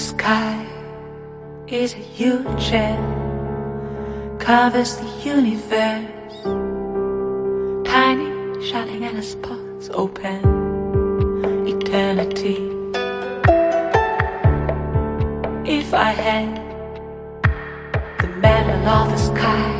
sky is a huge shell, covers the universe. Tiny, shining in a spot's open eternity. If I had the metal of the sky.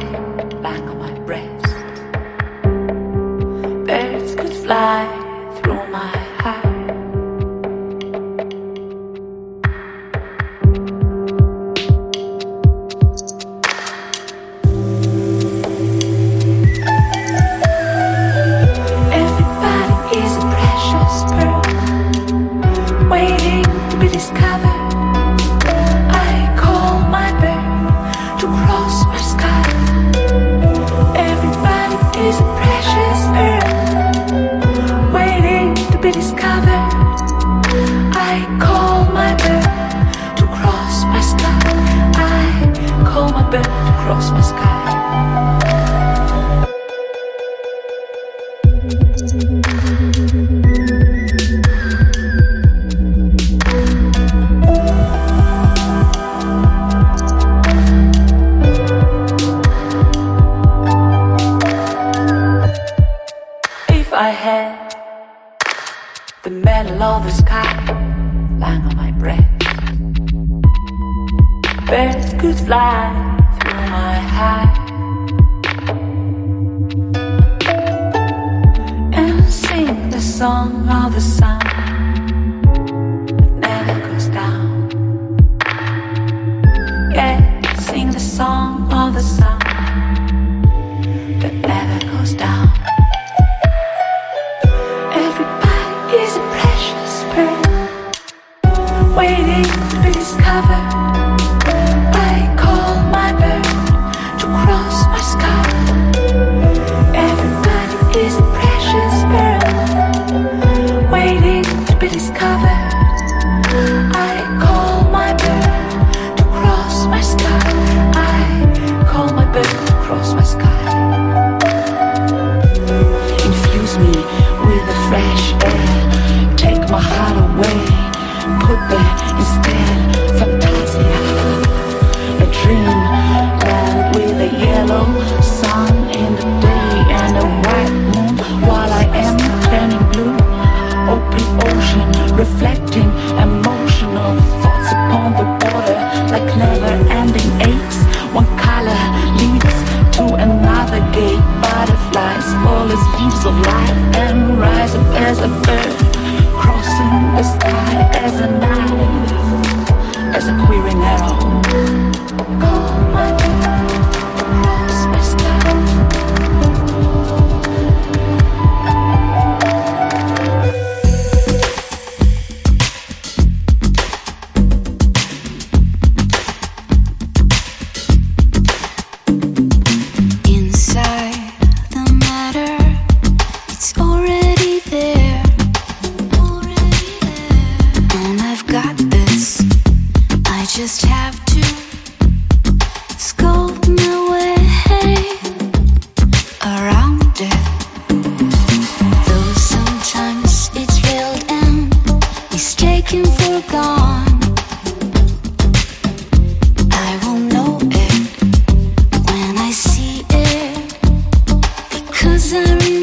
I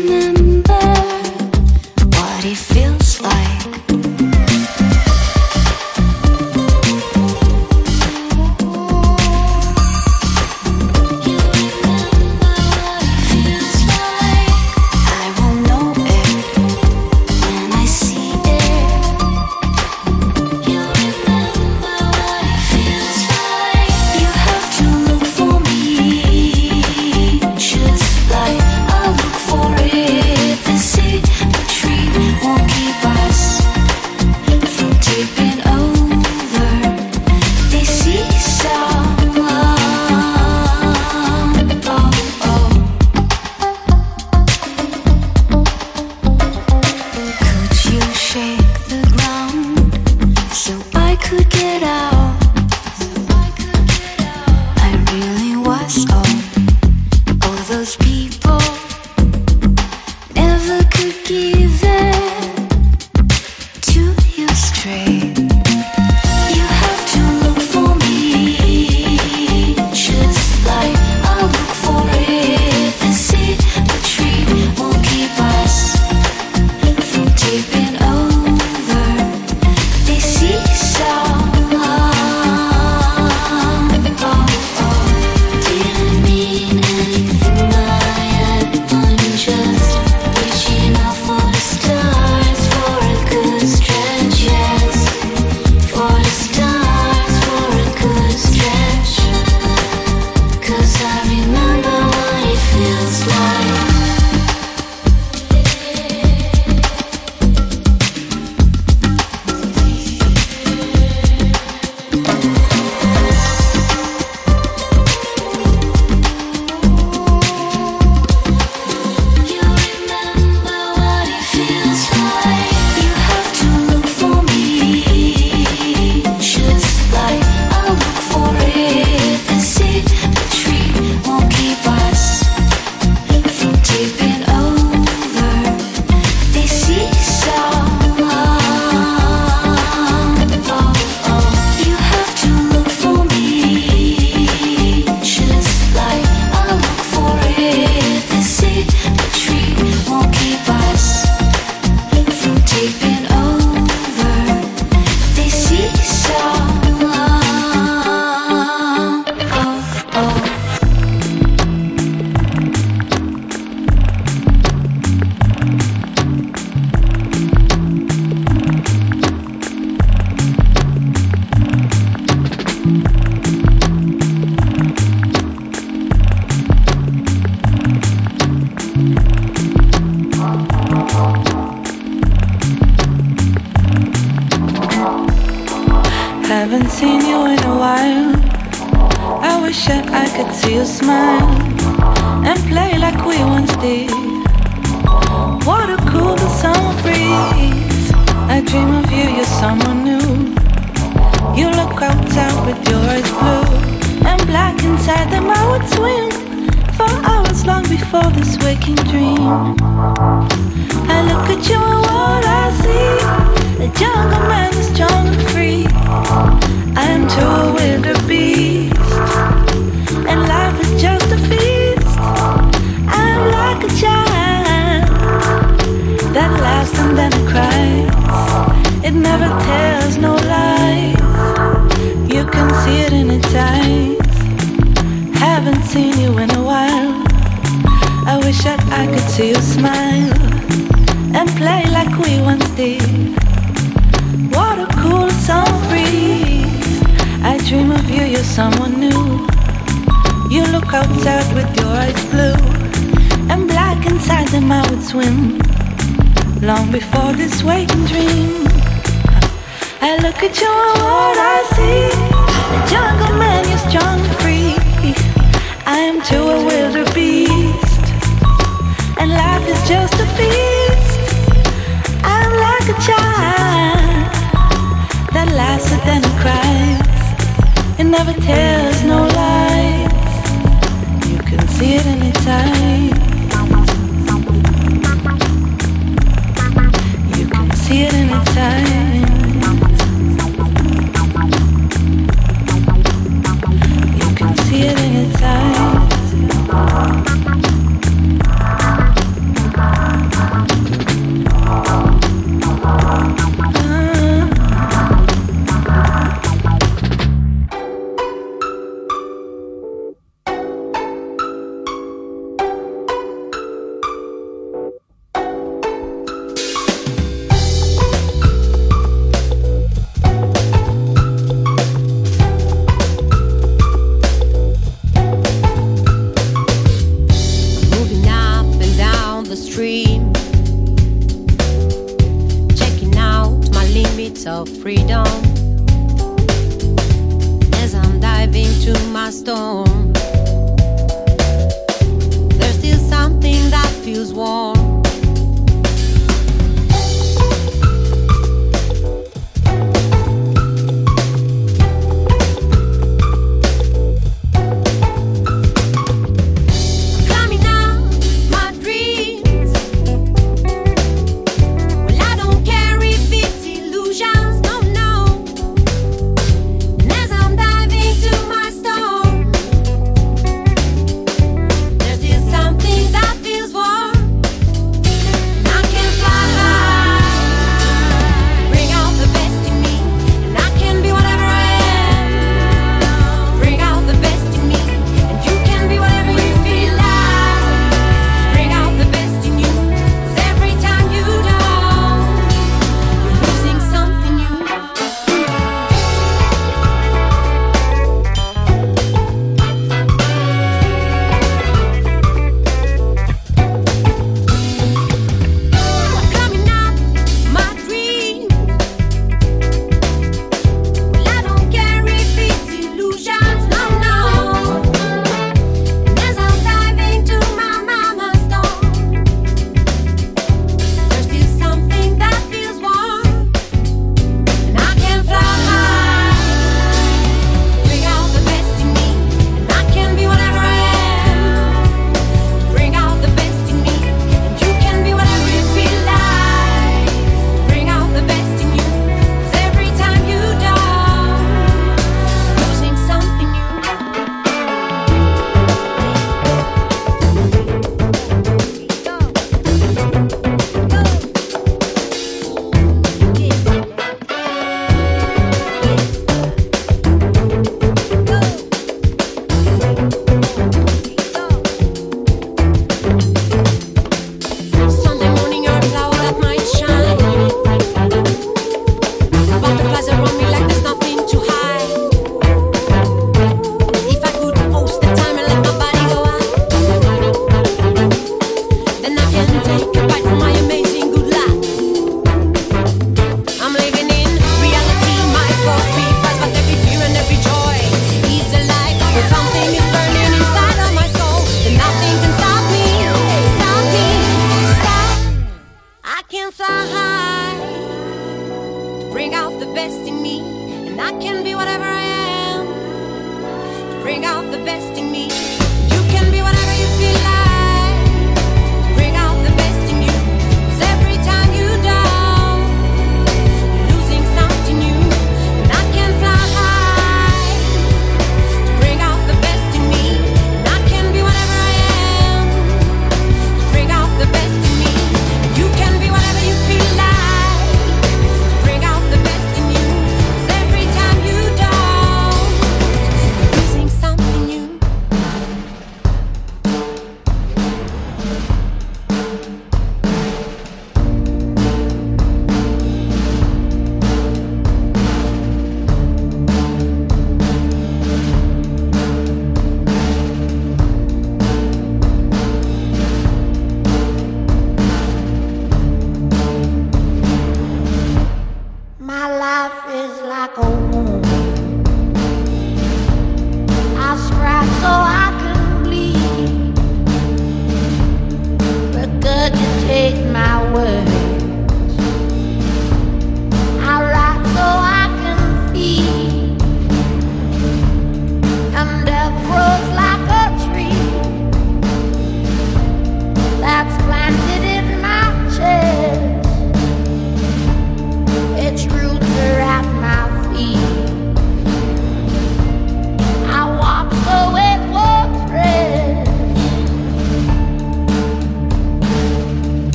I could see you smile and play like we once did. What a cool summer breeze. I dream of you, you're someone new. You look outside with your eyes blue and black inside them I would swim. Long before this waking dream, I look at you and what I see. Jungle man, you're strong and free. I am too a wildebeest, and life is just a feast. I'm like a child that laughs and then cries. It never tells no lies. You can see it its. You can see it in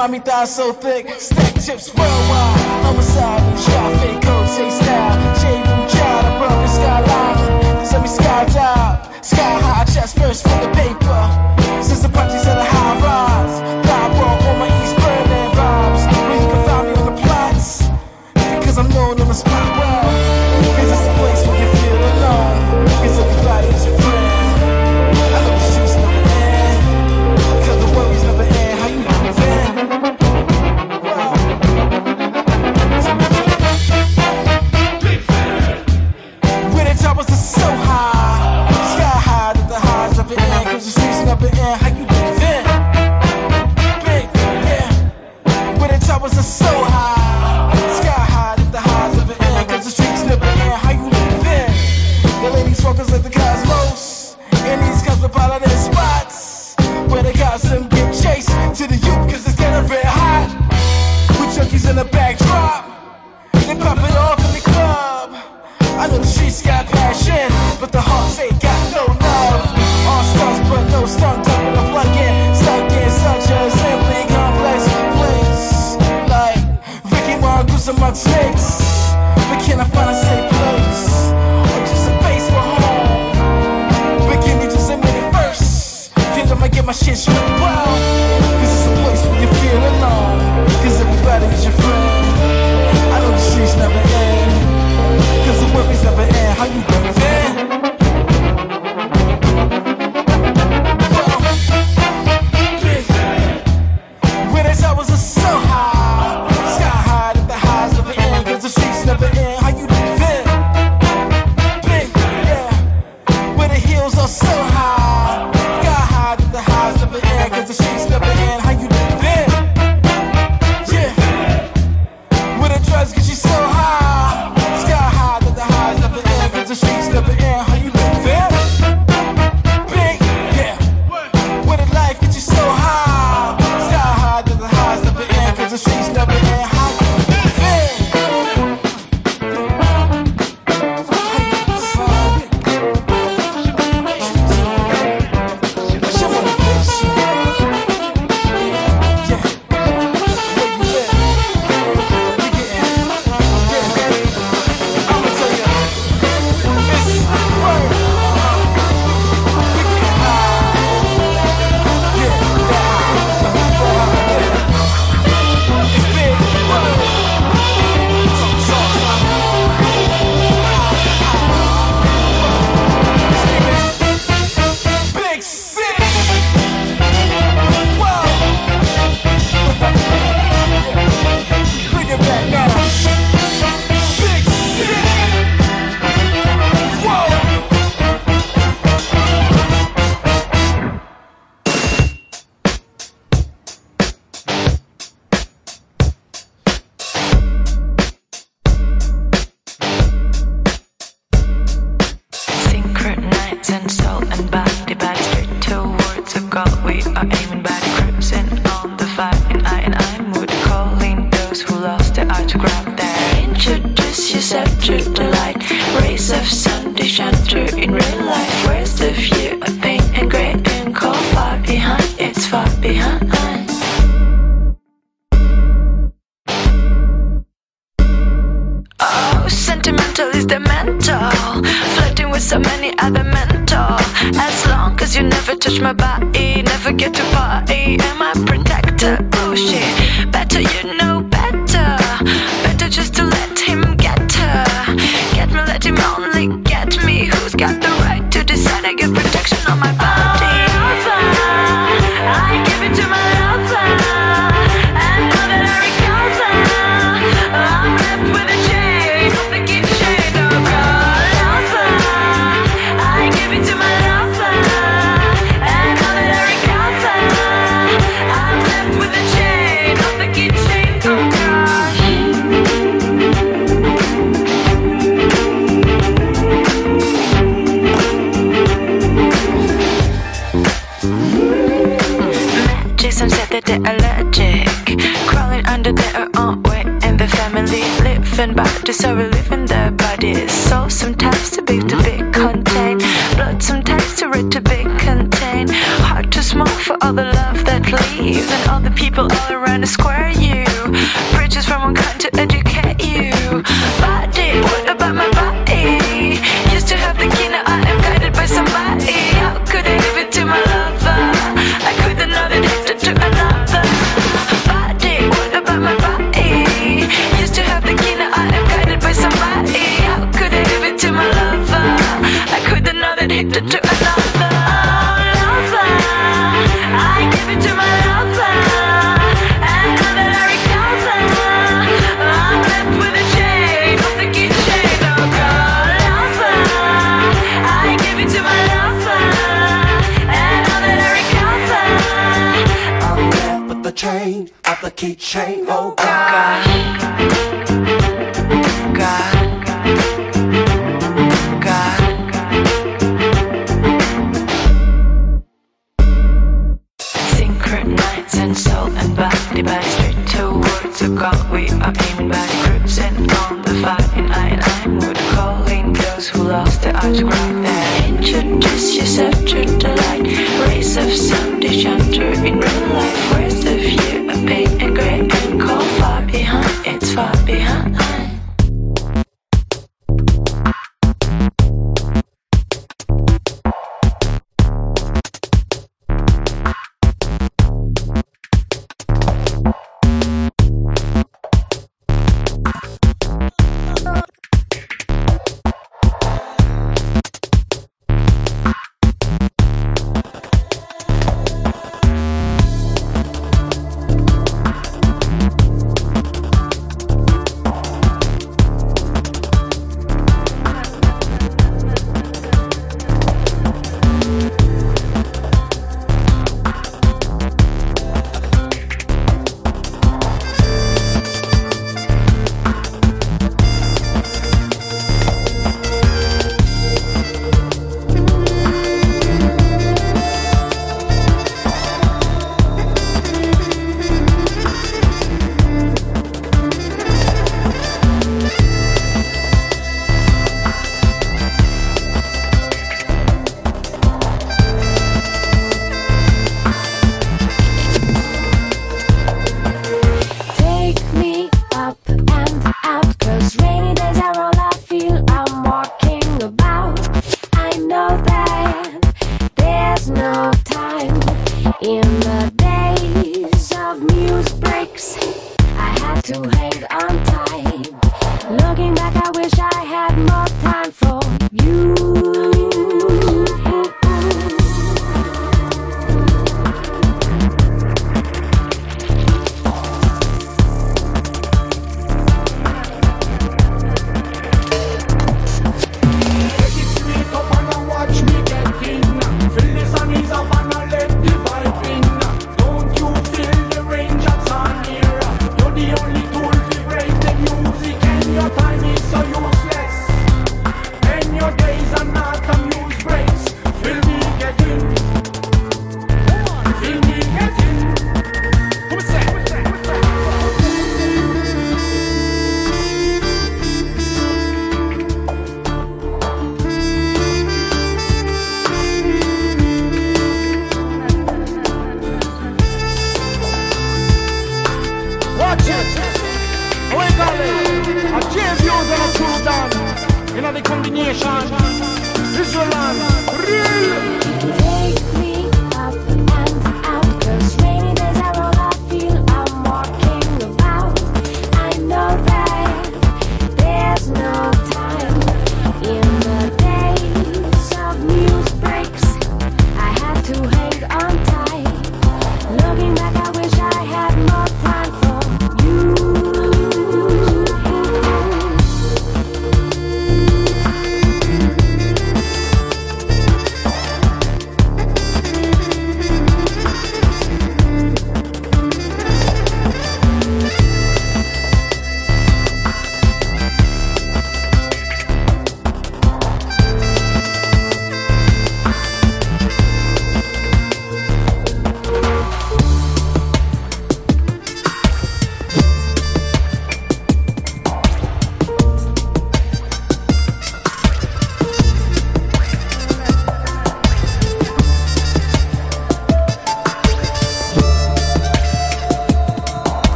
mommy thighs so thick. Stack tips worldwide. Homicide and traffic, cold taste style. J. Blue child, a broken skyline. This every sky dive. Sky high, chest first. my taste. But can I find a safe place? Or just a base for home? But give me just a minute first. Then I'ma get my shit straight. Wow. Cause it's a place where you feel alone. Cause everybody is your friend. I know the streets never end. Cause the worries never end.